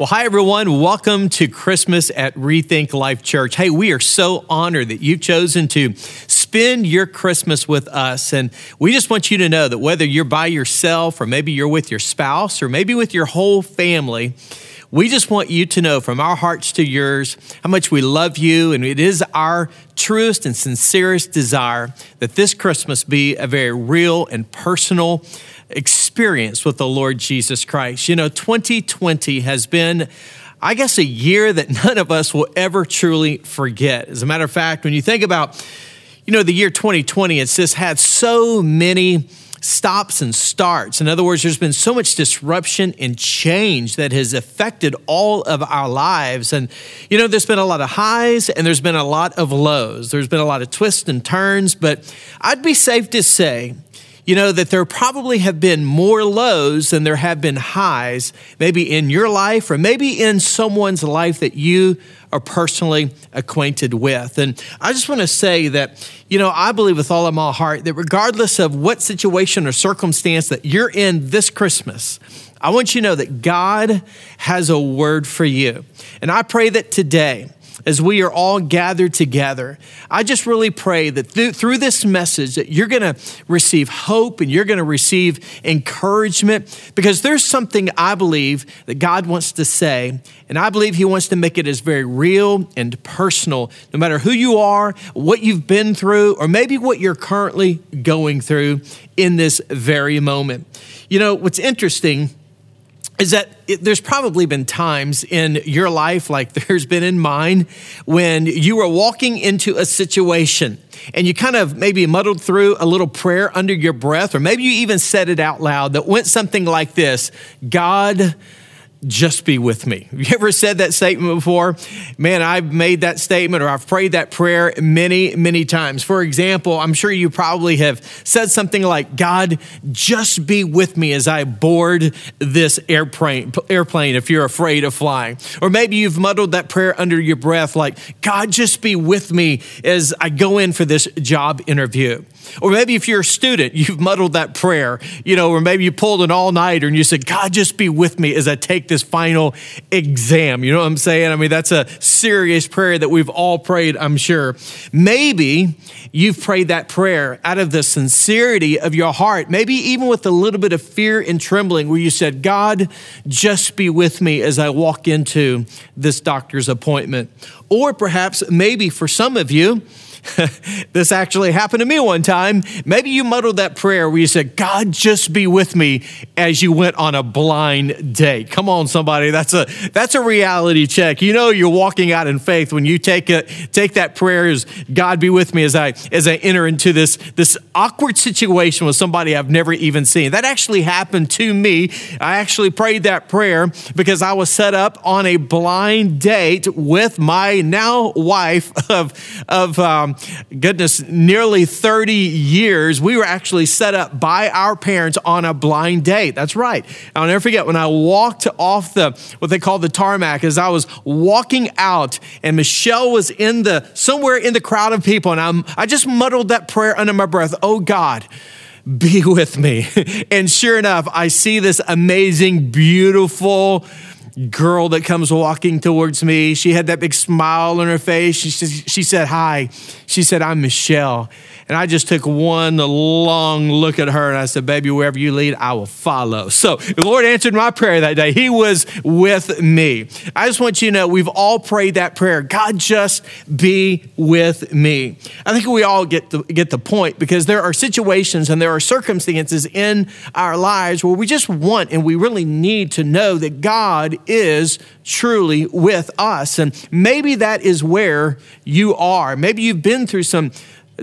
Well, hi, everyone. Welcome to Christmas at Rethink Life Church. Hey, we are so honored that you've chosen to spend your Christmas with us. And we just want you to know that whether you're by yourself or maybe you're with your spouse or maybe with your whole family, we just want you to know from our hearts to yours how much we love you. And it is our truest and sincerest desire that this Christmas be a very real and personal experience with the Lord Jesus Christ. You know, 2020 has been I guess a year that none of us will ever truly forget. As a matter of fact, when you think about, you know, the year 2020, it's just had so many stops and starts. In other words, there's been so much disruption and change that has affected all of our lives. And, you know, there's been a lot of highs and there's been a lot of lows. There's been a lot of twists and turns, but I'd be safe to say you know, that there probably have been more lows than there have been highs, maybe in your life or maybe in someone's life that you are personally acquainted with. And I just want to say that, you know, I believe with all of my heart that regardless of what situation or circumstance that you're in this Christmas, I want you to know that God has a word for you. And I pray that today, as we are all gathered together, I just really pray that th- through this message that you're going to receive hope and you're going to receive encouragement because there's something I believe that God wants to say and I believe he wants to make it as very real and personal no matter who you are, what you've been through or maybe what you're currently going through in this very moment. You know, what's interesting is that it, there's probably been times in your life, like there's been in mine, when you were walking into a situation and you kind of maybe muddled through a little prayer under your breath, or maybe you even said it out loud that went something like this God, just be with me. Have you ever said that statement before? Man, I've made that statement or I've prayed that prayer many, many times. For example, I'm sure you probably have said something like, God, just be with me as I board this airplane, airplane if you're afraid of flying. Or maybe you've muddled that prayer under your breath like, God, just be with me as I go in for this job interview. Or maybe if you're a student, you've muddled that prayer, you know, or maybe you pulled an all nighter and you said, God, just be with me as I take this final exam. You know what I'm saying? I mean, that's a serious prayer that we've all prayed, I'm sure. Maybe you've prayed that prayer out of the sincerity of your heart, maybe even with a little bit of fear and trembling, where you said, God, just be with me as I walk into this doctor's appointment. Or perhaps, maybe for some of you, this actually happened to me one time. Maybe you muddled that prayer where you said, God, just be with me as you went on a blind date. Come on, somebody. That's a that's a reality check. You know you're walking out in faith when you take it, take that prayer as God be with me as I as I enter into this, this awkward situation with somebody I've never even seen. That actually happened to me. I actually prayed that prayer because I was set up on a blind date with my now wife of, of um, Um, goodness, nearly 30 years, we were actually set up by our parents on a blind date. That's right. I'll never forget when I walked off the, what they call the tarmac, as I was walking out and Michelle was in the, somewhere in the crowd of people, and I'm, I just muddled that prayer under my breath. Oh God, be with me. And sure enough, I see this amazing, beautiful, girl that comes walking towards me. She had that big smile on her face. She, she said, Hi. She said, I'm Michelle. And I just took one long look at her and I said, Baby, wherever you lead, I will follow. So the Lord answered my prayer that day. He was with me. I just want you to know we've all prayed that prayer God, just be with me. I think we all get the, get the point because there are situations and there are circumstances in our lives where we just want and we really need to know that God is truly with us. And maybe that is where you are. Maybe you've been through some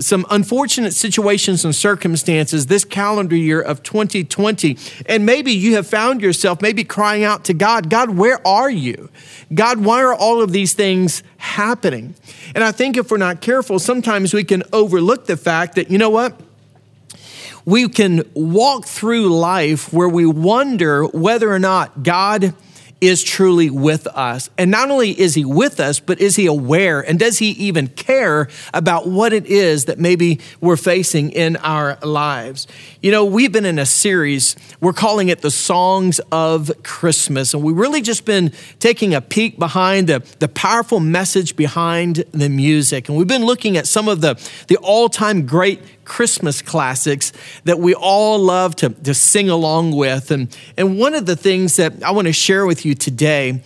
some unfortunate situations and circumstances this calendar year of 2020. And maybe you have found yourself maybe crying out to God, God, where are you? God, why are all of these things happening? And I think if we're not careful, sometimes we can overlook the fact that, you know what? We can walk through life where we wonder whether or not God is truly with us. And not only is he with us, but is he aware and does he even care about what it is that maybe we're facing in our lives? You know, we've been in a series, we're calling it the Songs of Christmas. And we've really just been taking a peek behind the, the powerful message behind the music. And we've been looking at some of the, the all time great Christmas classics that we all love to, to sing along with. And, and one of the things that I want to share with you today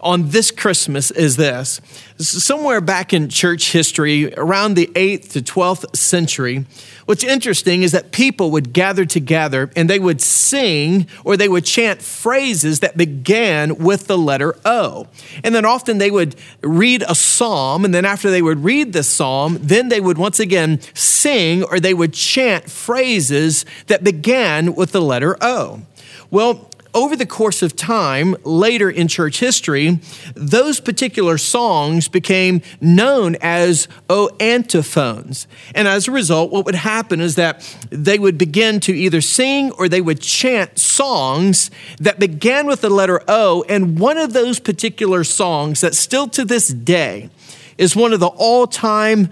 on this Christmas is this. Somewhere back in church history, around the 8th to 12th century, what's interesting is that people would gather together and they would sing or they would chant phrases that began with the letter O. And then often they would read a psalm, and then after they would read the psalm, then they would once again sing or they would chant phrases that began with the letter O. Well, over the course of time, later in church history, those particular songs became known as O antiphons. And as a result, what would happen is that they would begin to either sing or they would chant songs that began with the letter O. And one of those particular songs that still to this day is one of the all time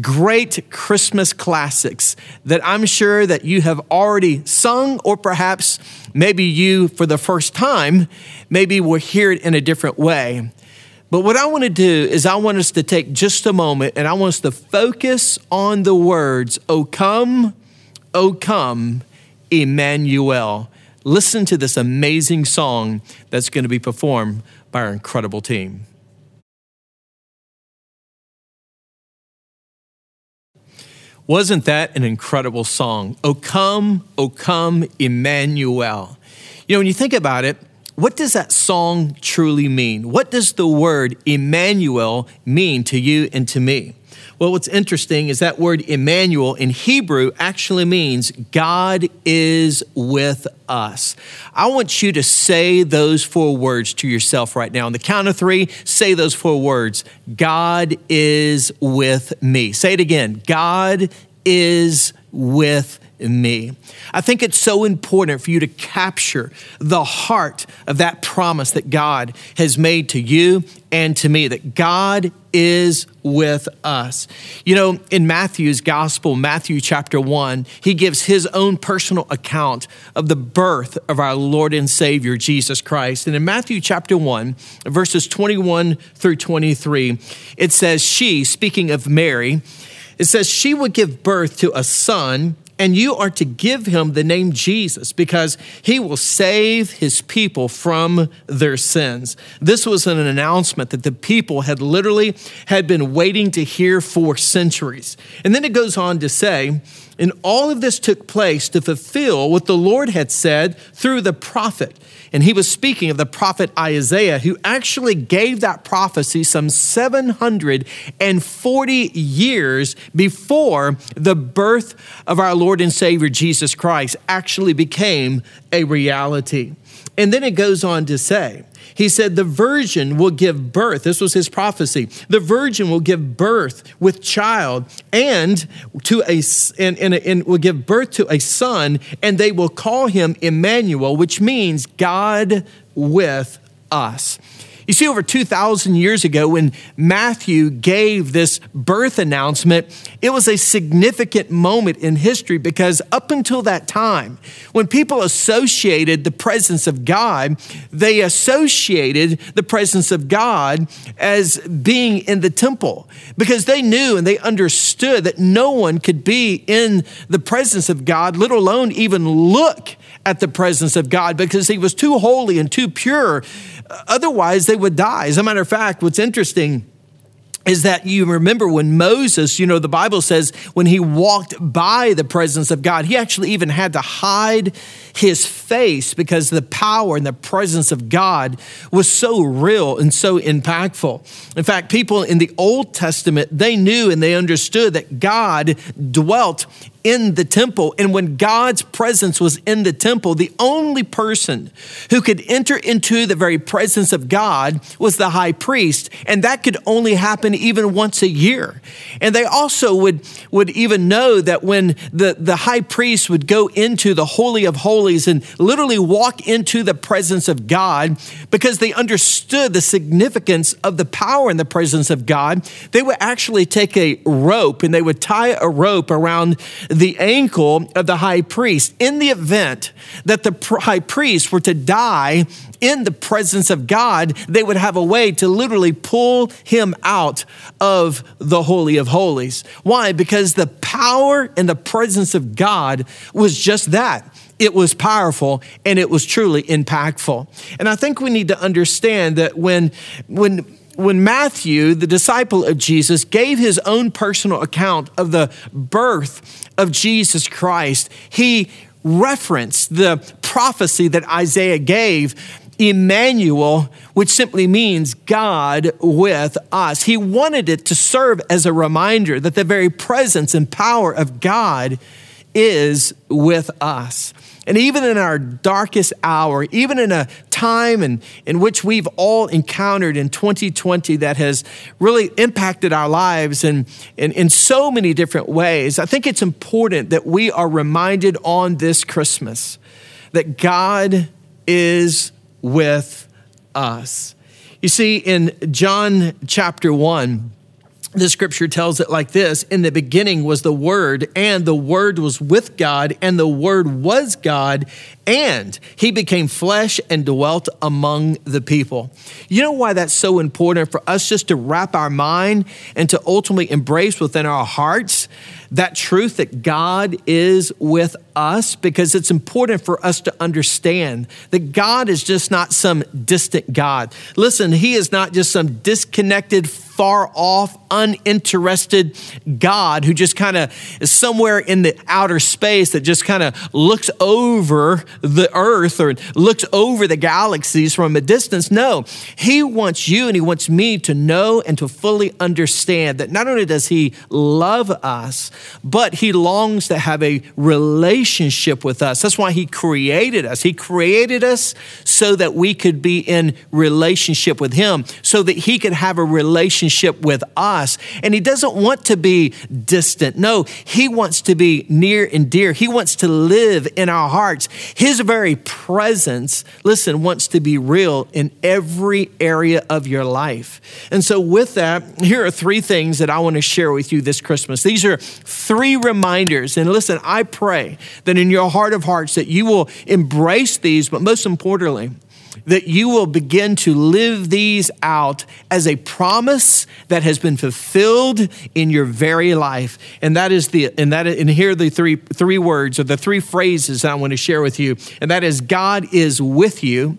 great Christmas classics that I'm sure that you have already sung, or perhaps maybe you, for the first time, maybe will hear it in a different way. But what I want to do is, I want us to take just a moment and I want us to focus on the words, O come, O come, Emmanuel. Listen to this amazing song that's going to be performed by our incredible team. Wasn't that an incredible song? O come, O come, Emmanuel. You know, when you think about it, what does that song truly mean? What does the word Emmanuel mean to you and to me? Well, what's interesting is that word Emmanuel in Hebrew actually means God is with us. I want you to say those four words to yourself right now. On the count of three, say those four words God is with me. Say it again God is with me. I think it's so important for you to capture the heart of that promise that God has made to you and to me, that God is with us. You know, in Matthew's gospel, Matthew chapter 1, he gives his own personal account of the birth of our Lord and Savior, Jesus Christ. And in Matthew chapter 1, verses 21 through 23, it says, She, speaking of Mary, it says, She would give birth to a son and you are to give him the name Jesus because he will save his people from their sins. This was an announcement that the people had literally had been waiting to hear for centuries. And then it goes on to say, and all of this took place to fulfill what the Lord had said through the prophet. And he was speaking of the prophet Isaiah, who actually gave that prophecy some 740 years before the birth of our Lord and Savior Jesus Christ actually became a reality. And then it goes on to say, he said, The virgin will give birth. This was his prophecy. The virgin will give birth with child and to a and, and, and will give birth to a son, and they will call him Emmanuel, which means God with us. You see, over 2,000 years ago, when Matthew gave this birth announcement, it was a significant moment in history because up until that time, when people associated the presence of God, they associated the presence of God as being in the temple because they knew and they understood that no one could be in the presence of God, let alone even look at the presence of God because he was too holy and too pure. Otherwise, they would die. As a matter of fact, what's interesting is that you remember when Moses, you know, the Bible says when he walked by the presence of God, he actually even had to hide his face because the power and the presence of God was so real and so impactful. In fact, people in the Old Testament, they knew and they understood that God dwelt in the temple. And when God's presence was in the temple, the only person who could enter into the very presence of God was the high priest. And that could only happen even once a year. And they also would, would even know that when the, the high priest would go into the Holy of Holies and literally walk into the presence of God, because they understood the significance of the power in the presence of God, they would actually take a rope and they would tie a rope around the ankle of the high priest in the event that the high priest were to die in the presence of God, they would have a way to literally pull him out of the Holy of Holies. Why? Because the power and the presence of God was just that. It was powerful and it was truly impactful. And I think we need to understand that when, when, when Matthew, the disciple of Jesus, gave his own personal account of the birth of Jesus Christ, he referenced the prophecy that Isaiah gave. Emmanuel, which simply means God with us. He wanted it to serve as a reminder that the very presence and power of God is with us. And even in our darkest hour, even in a time in, in which we've all encountered in 2020 that has really impacted our lives in, in, in so many different ways, I think it's important that we are reminded on this Christmas that God is with us. You see, in John chapter 1, the scripture tells it like this In the beginning was the Word, and the Word was with God, and the Word was God, and He became flesh and dwelt among the people. You know why that's so important for us just to wrap our mind and to ultimately embrace within our hearts that truth that God is with us? Because it's important for us to understand that God is just not some distant God. Listen, He is not just some disconnected, far off, uninterested God who just kind of is somewhere in the outer space that just kind of looks over the earth or looks over the galaxies from a distance. No, He wants you and He wants me to know and to fully understand that not only does He love us, but He longs to have a relationship with us. That's why He created us. He created us so that we could be in relationship with Him, so that He could have a relationship with us. And He doesn't want to be distant. No, He wants to be near and dear. He wants to live in our hearts. His very presence, listen, wants to be real in every area of your life. And so, with that, here are three things that I want to share with you this Christmas. These are three reminders. And listen, I pray that in your heart of hearts that you will embrace these, but most importantly, that you will begin to live these out as a promise that has been fulfilled in your very life. And that is the and that and here are the three three words or the three phrases I want to share with you. And that is God is with you.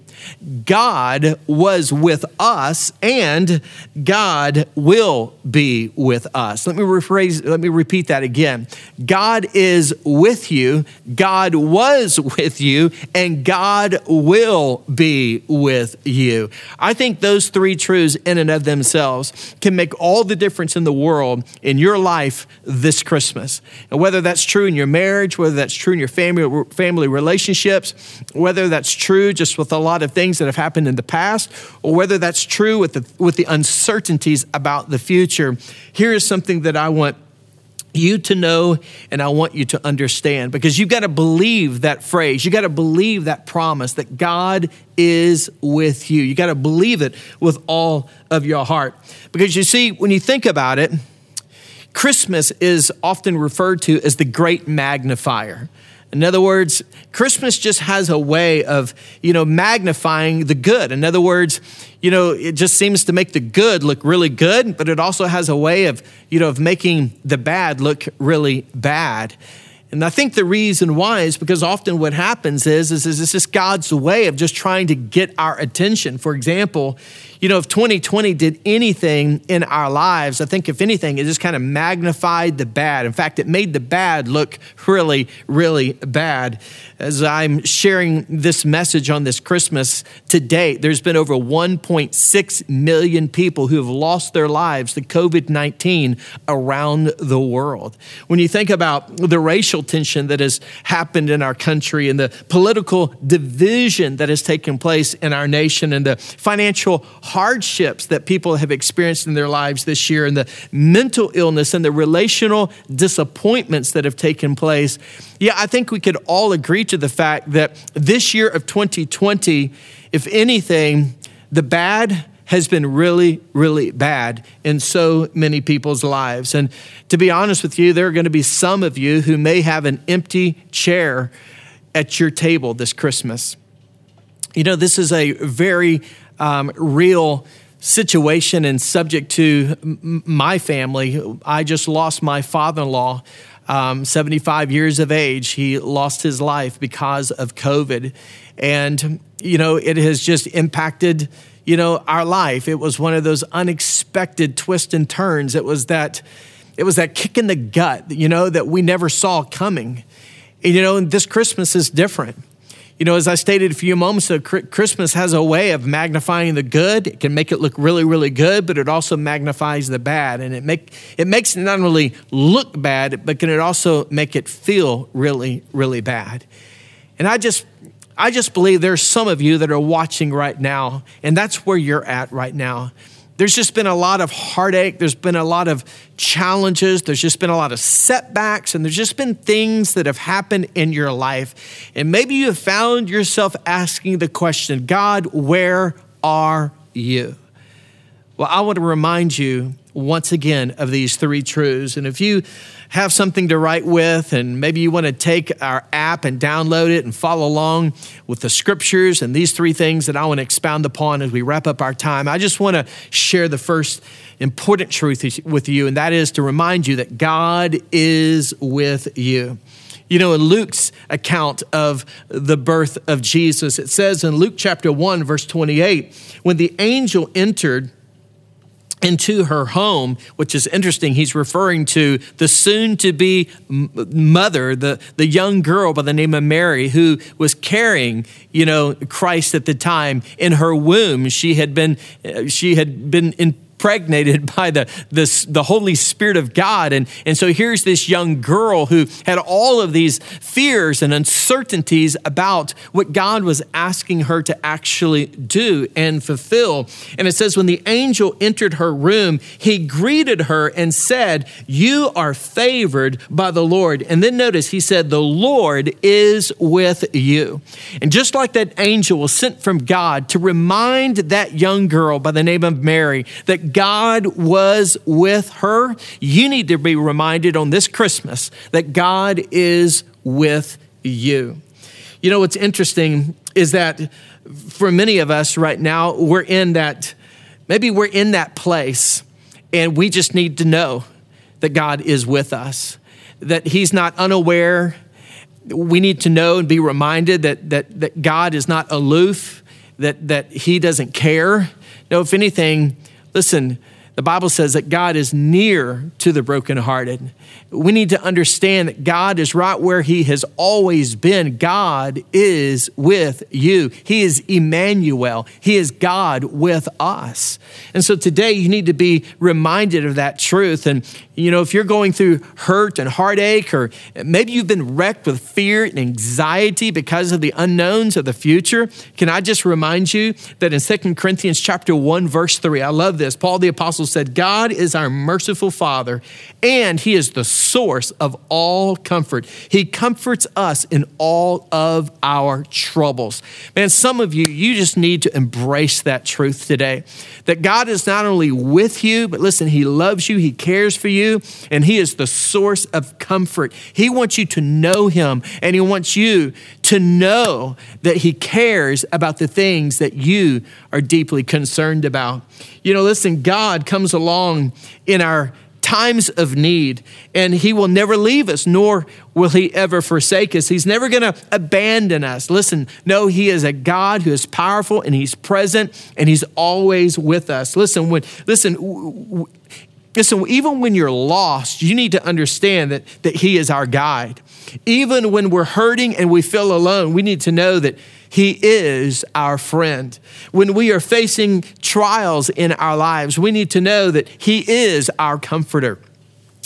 God was with us and God will be with us. Let me rephrase, let me repeat that again. God is with you, God was with you, and God will be with you. I think those three truths in and of themselves can make all the difference in the world in your life this Christmas. And whether that's true in your marriage, whether that's true in your family family relationships, whether that's true just with a lot of things that have happened in the past, or whether that's true with the, with the uncertainties about the future, here is something that I want you to know and I want you to understand because you've got to believe that phrase. You've got to believe that promise that God is with you. You've got to believe it with all of your heart. Because you see, when you think about it, Christmas is often referred to as the great magnifier. In other words, Christmas just has a way of, you know, magnifying the good. In other words, you know, it just seems to make the good look really good, but it also has a way of, you know, of making the bad look really bad. And I think the reason why is because often what happens is, is, is it's just God's way of just trying to get our attention. For example, You know, if 2020 did anything in our lives, I think if anything, it just kind of magnified the bad. In fact, it made the bad look really, really bad. As I'm sharing this message on this Christmas to date, there's been over 1.6 million people who have lost their lives to COVID 19 around the world. When you think about the racial tension that has happened in our country and the political division that has taken place in our nation and the financial hardships that people have experienced in their lives this year and the mental illness and the relational disappointments that have taken place, yeah, I think we could all agree to the fact that this year of 2020, if anything, the bad has been really, really bad in so many people's lives. And to be honest with you, there are going to be some of you who may have an empty chair at your table this Christmas. You know, this is a very um, real situation and subject to m- my family. I just lost my father in law um, 75 years of age. He lost his life because of COVID. And, you know, it has just impacted, you know, our life. It was one of those unexpected twists and turns. It was that, it was that kick in the gut, you know, that we never saw coming. And, you know, this Christmas is different. You know, as I stated a few moments ago, Christmas has a way of magnifying the good. It can make it look really, really good, but it also magnifies the bad. And it, make, it makes it not only look bad, but can it also make it feel really, really bad. And I just, I just believe there's some of you that are watching right now, and that's where you're at right now. There's just been a lot of heartache. There's been a lot of challenges. There's just been a lot of setbacks. And there's just been things that have happened in your life. And maybe you have found yourself asking the question God, where are you? Well, I want to remind you once again of these three truths. And if you have something to write with, and maybe you want to take our app and download it and follow along with the scriptures and these three things that I want to expound upon as we wrap up our time, I just want to share the first important truth with you, and that is to remind you that God is with you. You know, in Luke's account of the birth of Jesus, it says in Luke chapter 1, verse 28, when the angel entered, into her home, which is interesting. He's referring to the soon to be mother, the, the young girl by the name of Mary, who was carrying, you know, Christ at the time in her womb. She had been, uh, she had been in impregnated by the, the, the Holy Spirit of God. And, and so here's this young girl who had all of these fears and uncertainties about what God was asking her to actually do and fulfill. And it says, when the angel entered her room, he greeted her and said, You are favored by the Lord. And then notice, he said, The Lord is with you. And just like that angel was sent from God to remind that young girl by the name of Mary that God was with her, you need to be reminded on this Christmas that God is with you. You know, what's interesting is that for many of us right now, we're in that, maybe we're in that place and we just need to know that God is with us, that He's not unaware. We need to know and be reminded that, that, that God is not aloof, that, that He doesn't care. No, if anything, Listen, the Bible says that God is near to the brokenhearted. We need to understand that God is right where He has always been. God is with you. He is Emmanuel. He is God with us. And so today you need to be reminded of that truth. And, you know, if you're going through hurt and heartache, or maybe you've been wrecked with fear and anxiety because of the unknowns of the future, can I just remind you that in 2 Corinthians chapter 1, verse 3, I love this. Paul the Apostle said, God is our merciful Father, and He is the source of all comfort. He comforts us in all of our troubles. Man, some of you, you just need to embrace that truth today that God is not only with you, but listen, He loves you, He cares for you, and He is the source of comfort. He wants you to know Him, and He wants you to know that He cares about the things that you are deeply concerned about. You know, listen, God comes along in our times of need, and He will never leave us, nor will He ever forsake us. He's never going to abandon us. Listen, no, He is a God who is powerful and He's present and He's always with us. Listen, when listen. Listen, even when you're lost, you need to understand that, that He is our guide. Even when we're hurting and we feel alone, we need to know that he is our friend. When we are facing trials in our lives, we need to know that He is our comforter.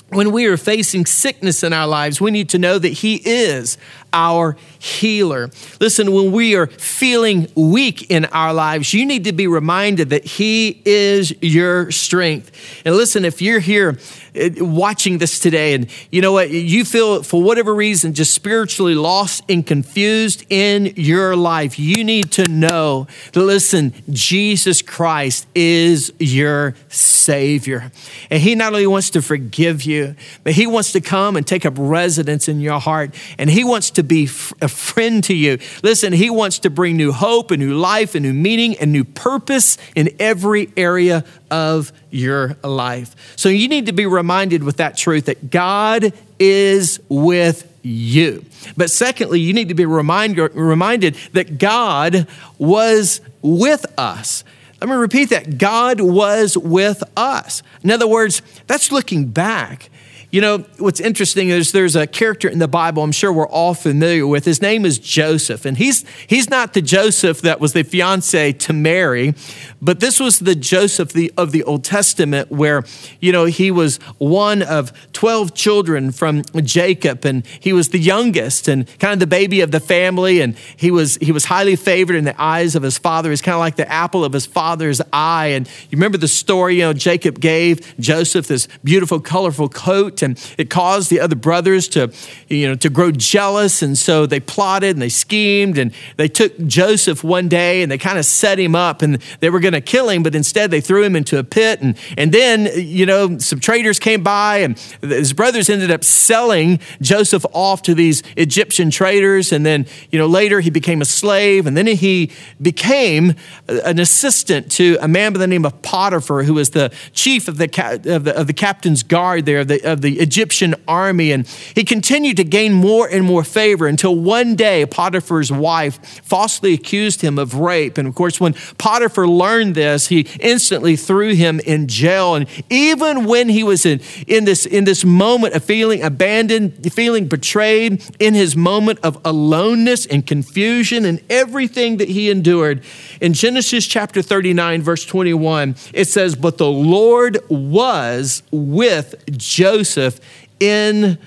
When we are facing sickness in our lives, we need to know that He is our healer. Listen, when we are feeling weak in our lives, you need to be reminded that He is your strength. And listen, if you're here uh, watching this today and you know what, you feel for whatever reason just spiritually lost and confused in your life, you need to know that listen, Jesus Christ is your Savior. And He not only wants to forgive you, but He wants to come and take up residence in your heart. And He wants to to be a friend to you. Listen, He wants to bring new hope and new life and new meaning and new purpose in every area of your life. So you need to be reminded with that truth that God is with you. But secondly, you need to be remind, reminded that God was with us. Let me repeat that God was with us. In other words, that's looking back. You know, what's interesting is there's a character in the Bible I'm sure we're all familiar with. His name is Joseph. And he's, he's not the Joseph that was the fiance to Mary, but this was the Joseph the, of the Old Testament where, you know, he was one of 12 children from Jacob and he was the youngest and kind of the baby of the family. And he was, he was highly favored in the eyes of his father. He's kind of like the apple of his father's eye. And you remember the story, you know, Jacob gave Joseph this beautiful, colorful coat and it caused the other brothers to, you know, to grow jealous. And so they plotted and they schemed and they took Joseph one day and they kind of set him up and they were going to kill him, but instead they threw him into a pit. And, and then, you know, some traders came by and his brothers ended up selling Joseph off to these Egyptian traders. And then, you know, later he became a slave and then he became an assistant to a man by the name of Potiphar, who was the chief of the, of the, of the captain's guard there of the, of the the Egyptian army. And he continued to gain more and more favor until one day Potiphar's wife falsely accused him of rape. And of course, when Potiphar learned this, he instantly threw him in jail. And even when he was in, in, this, in this moment of feeling abandoned, feeling betrayed, in his moment of aloneness and confusion and everything that he endured, in Genesis chapter 39, verse 21, it says, But the Lord was with Joseph Joseph in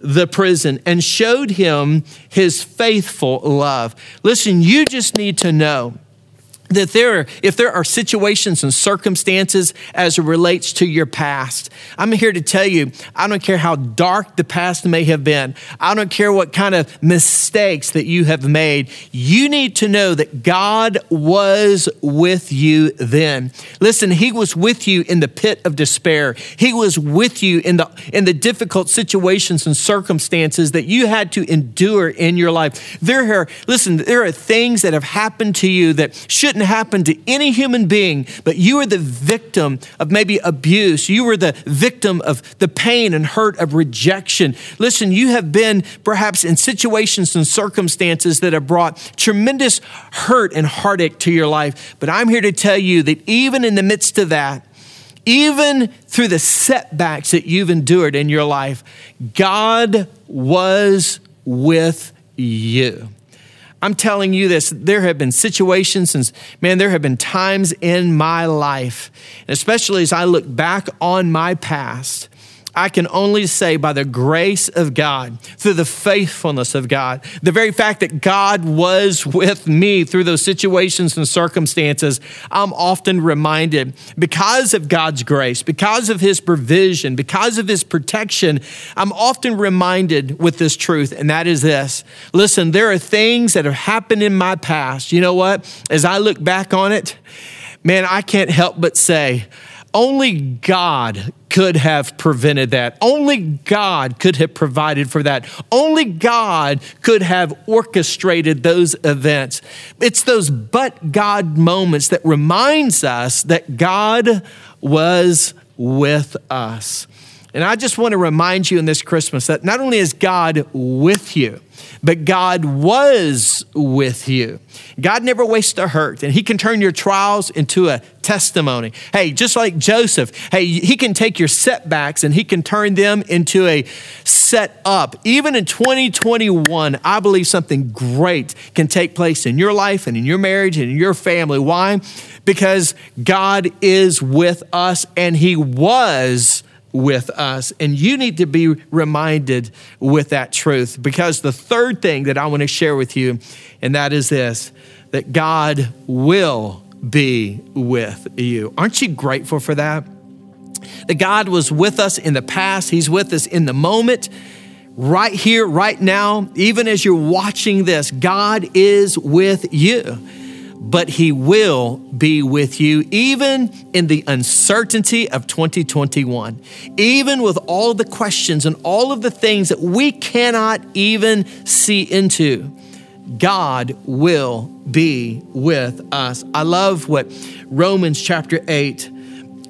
the prison and showed him his faithful love. Listen, you just need to know that there, if there are situations and circumstances as it relates to your past, I'm here to tell you, I don't care how dark the past may have been. I don't care what kind of mistakes that you have made. You need to know that God was with you then. Listen, He was with you in the pit of despair. He was with you in the, in the difficult situations and circumstances that you had to endure in your life. There are, listen, there are things that have happened to you that shouldn't shouldn't happen to any human being, but you are the victim of maybe abuse. You were the victim of the pain and hurt of rejection. Listen, you have been perhaps in situations and circumstances that have brought tremendous hurt and heartache to your life. But I'm here to tell you that even in the midst of that, even through the setbacks that you've endured in your life, God was with you. I'm telling you this, there have been situations and man, there have been times in my life, especially as I look back on my past, I can only say by the grace of God, through the faithfulness of God, the very fact that God was with me through those situations and circumstances, I'm often reminded because of God's grace, because of His provision, because of His protection, I'm often reminded with this truth, and that is this listen, there are things that have happened in my past. You know what? As I look back on it, man, I can't help but say, only God could have prevented that. Only God could have provided for that. Only God could have orchestrated those events. It's those but God moments that reminds us that God was with us. And I just want to remind you in this Christmas that not only is God with you, but God was with you. God never wastes a hurt, and He can turn your trials into a testimony. Hey, just like Joseph, hey, He can take your setbacks and He can turn them into a set up. Even in 2021, I believe something great can take place in your life and in your marriage and in your family. Why? Because God is with us and He was with us. And you need to be reminded with that truth because the third thing that I want to share with you, and that is this that God will be with you. Aren't you grateful for that? That God was with us in the past, He's with us in the moment. Right here, right now, even as you're watching this, God is with you but He will be with you even in the uncertainty of 2021, even with all the questions and all of the things that we cannot even see into. God will be with us. I love what Romans chapter 8,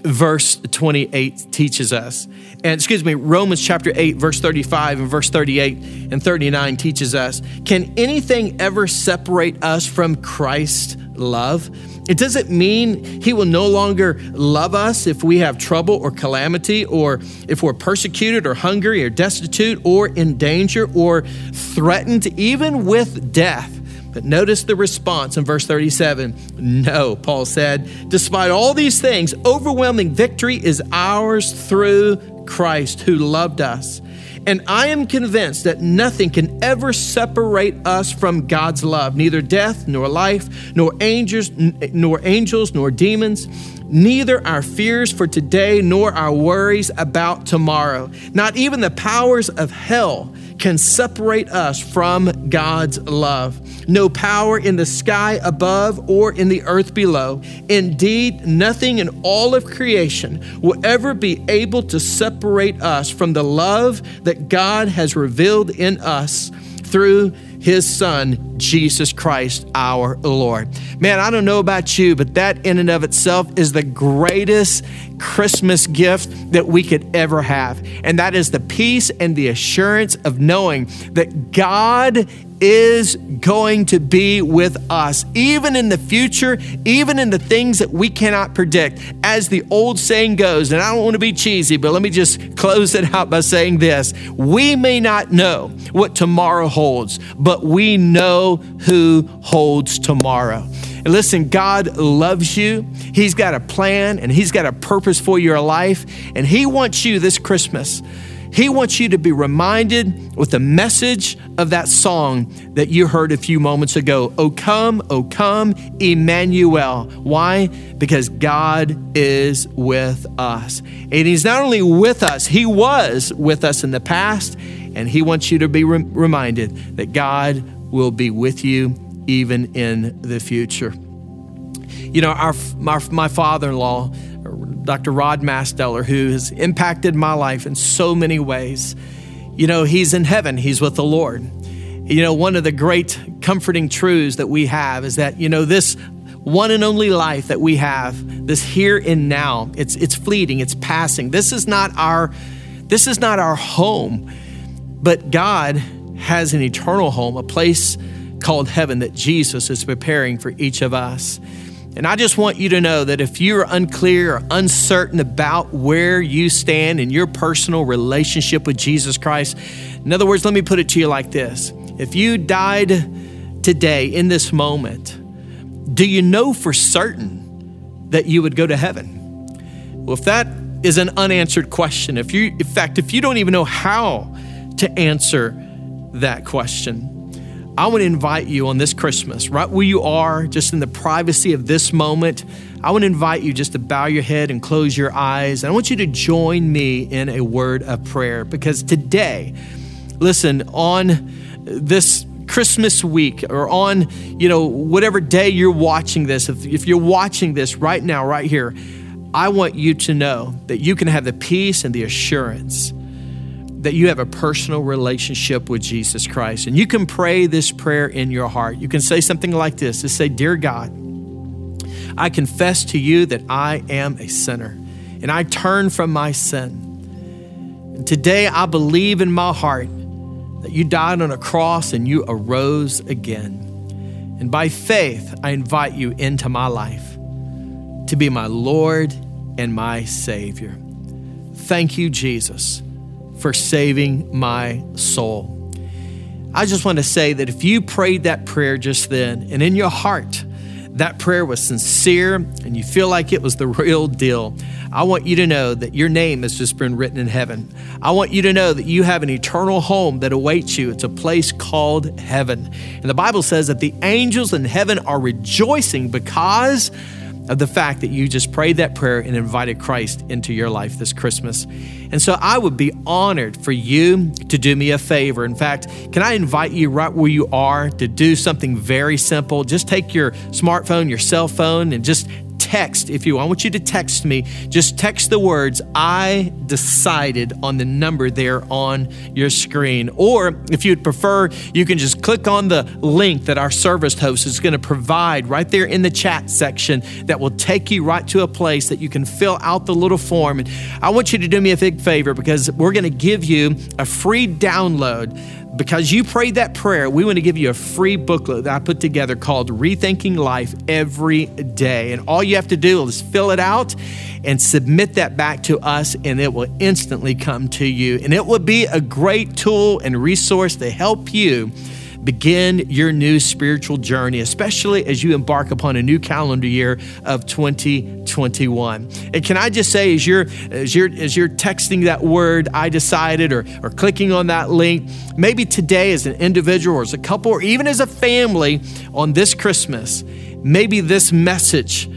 verse 28 teaches us. And excuse me, Romans chapter 8, verse 35 and verse 38 and 39 teaches us Can anything ever separate us from Christ? love. It doesn't mean He will no longer love us if we have trouble or calamity, or if we're persecuted or hungry or destitute or in danger or threatened, even with death. But notice the response in verse 37. No, Paul said, despite all these things, overwhelming victory is ours through Christ who loved us. And I am convinced that nothing can ever separate us from God's love, neither death, nor life, nor angels, nor angels, nor demons, neither our fears for today, nor our worries about tomorrow. Not even the powers of hell can separate us from God's love. No power in the sky above or in the earth below. Indeed, nothing in all of creation will ever be able to separate us from the love that God has revealed in us through his son, Jesus Christ, our Lord. Man, I don't know about you, but that in and of itself is the greatest Christmas gift that we could ever have. And that is the peace and the assurance of knowing that God is going to be with us, even in the future, even in the things that we cannot predict. As the old saying goes, and I don't want to be cheesy, but let me just close it out by saying this We may not know what tomorrow holds, but we know who holds tomorrow. And listen, God loves you. He's got a plan and He's got a purpose for your life. And He wants you this Christmas he wants you to be reminded with the message of that song that you heard a few moments ago. Oh, come, oh, come, Emmanuel. Why? Because God is with us. And He's not only with us, He was with us in the past, and He wants you to be re- reminded that God will be with you even in the future. You know, our, my, my father in law, Dr. Rod Masteller, who has impacted my life in so many ways. You know, he's in heaven, he's with the Lord. You know, one of the great comforting truths that we have is that, you know, this one and only life that we have, this here and now, it's it's fleeting, it's passing. This is not our this is not our home. But God has an eternal home, a place called heaven that Jesus is preparing for each of us. And I just want you to know that if you're unclear or uncertain about where you stand in your personal relationship with Jesus Christ, in other words, let me put it to you like this if you died today in this moment, do you know for certain that you would go to heaven? Well, if that is an unanswered question, if you, in fact, if you don't even know how to answer that question, I want to invite you on this Christmas, right where you are, just in the privacy of this moment. I want to invite you just to bow your head and close your eyes. And I want you to join me in a word of prayer because today, listen, on this Christmas week or on, you know, whatever day you're watching this, if, if you're watching this right now, right here, I want you to know that you can have the peace and the assurance that you have a personal relationship with Jesus Christ. And you can pray this prayer in your heart. You can say something like this to say, Dear God, I confess to you that I am a sinner and I turn from my sin. And today I believe in my heart that you died on a cross and you arose again. And by faith, I invite you into my life to be my Lord and my Savior. Thank you, Jesus, for saving my soul. I just want to say that if you prayed that prayer just then and in your heart, that prayer was sincere and you feel like it was the real deal, I want you to know that your name has just been written in heaven. I want you to know that you have an eternal home that awaits you. It's a place called heaven. And the Bible says that the angels in heaven are rejoicing because of the fact that you just prayed that prayer and invited Christ into your life this Christmas. And so I would be honored for you to do me a favor. In fact, can I invite you right where you are to do something very simple? Just take your smartphone, your cell phone, and just text, if you I want you to text me, just text the words I decided on the number there on your screen. Or if you'd prefer, you can just click on the link that our service host is going to provide right there in the chat section that will take you right to a place that you can fill out the little form. And I want you to do me a big favor because we're going to give you a free download because you prayed that prayer, we want to give you a free booklet that I put together called Rethinking Life Every Day. And all you have to do is fill it out and submit that back to us, and it will instantly come to you. And it will be a great tool and resource to help you begin your new spiritual journey, especially as you embark upon a new calendar year of 2021. And can I just say, as you're as you're as you're texting that word, I decided, or or clicking on that link, maybe today as an individual or as a couple or even as a family on this Christmas, maybe this message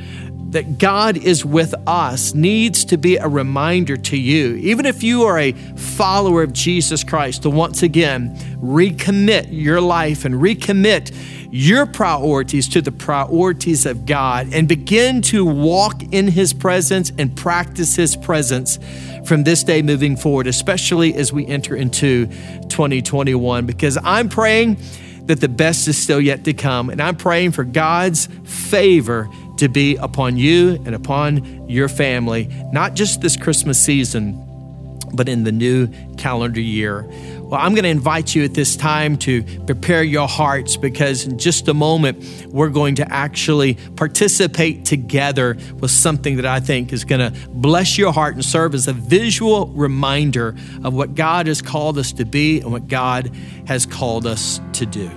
that God is with us needs to be a reminder to you, even if you are a follower of Jesus Christ, to once again recommit your life and recommit your priorities to the priorities of God and begin to walk in His presence and practice His presence from this day moving forward, especially as we enter into 2021. Because I'm praying that the best is still yet to come, and I'm praying for God's favor to be upon you and upon your family, not just this Christmas season, but in the new calendar year. Well, I'm going to invite you at this time to prepare your hearts because in just a moment, we're going to actually participate together with something that I think is going to bless your heart and serve as a visual reminder of what God has called us to be and what God has called us to do.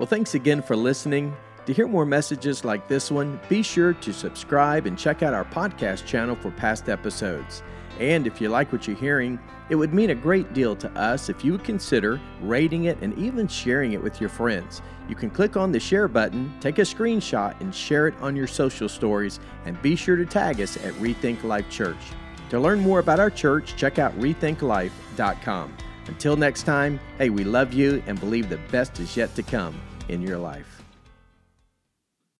Well, thanks again for listening. To hear more messages like this one, be sure to subscribe and check out our podcast channel for past episodes. And if you like what you're hearing, it would mean a great deal to us if you would consider rating it and even sharing it with your friends. You can click on the share button, take a screenshot, and share it on your social stories, and be sure to tag us at Rethink Life Church. To learn more about our church, check out rethinklife.com. Until next time, hey, we love you and believe the best is yet to come in your life.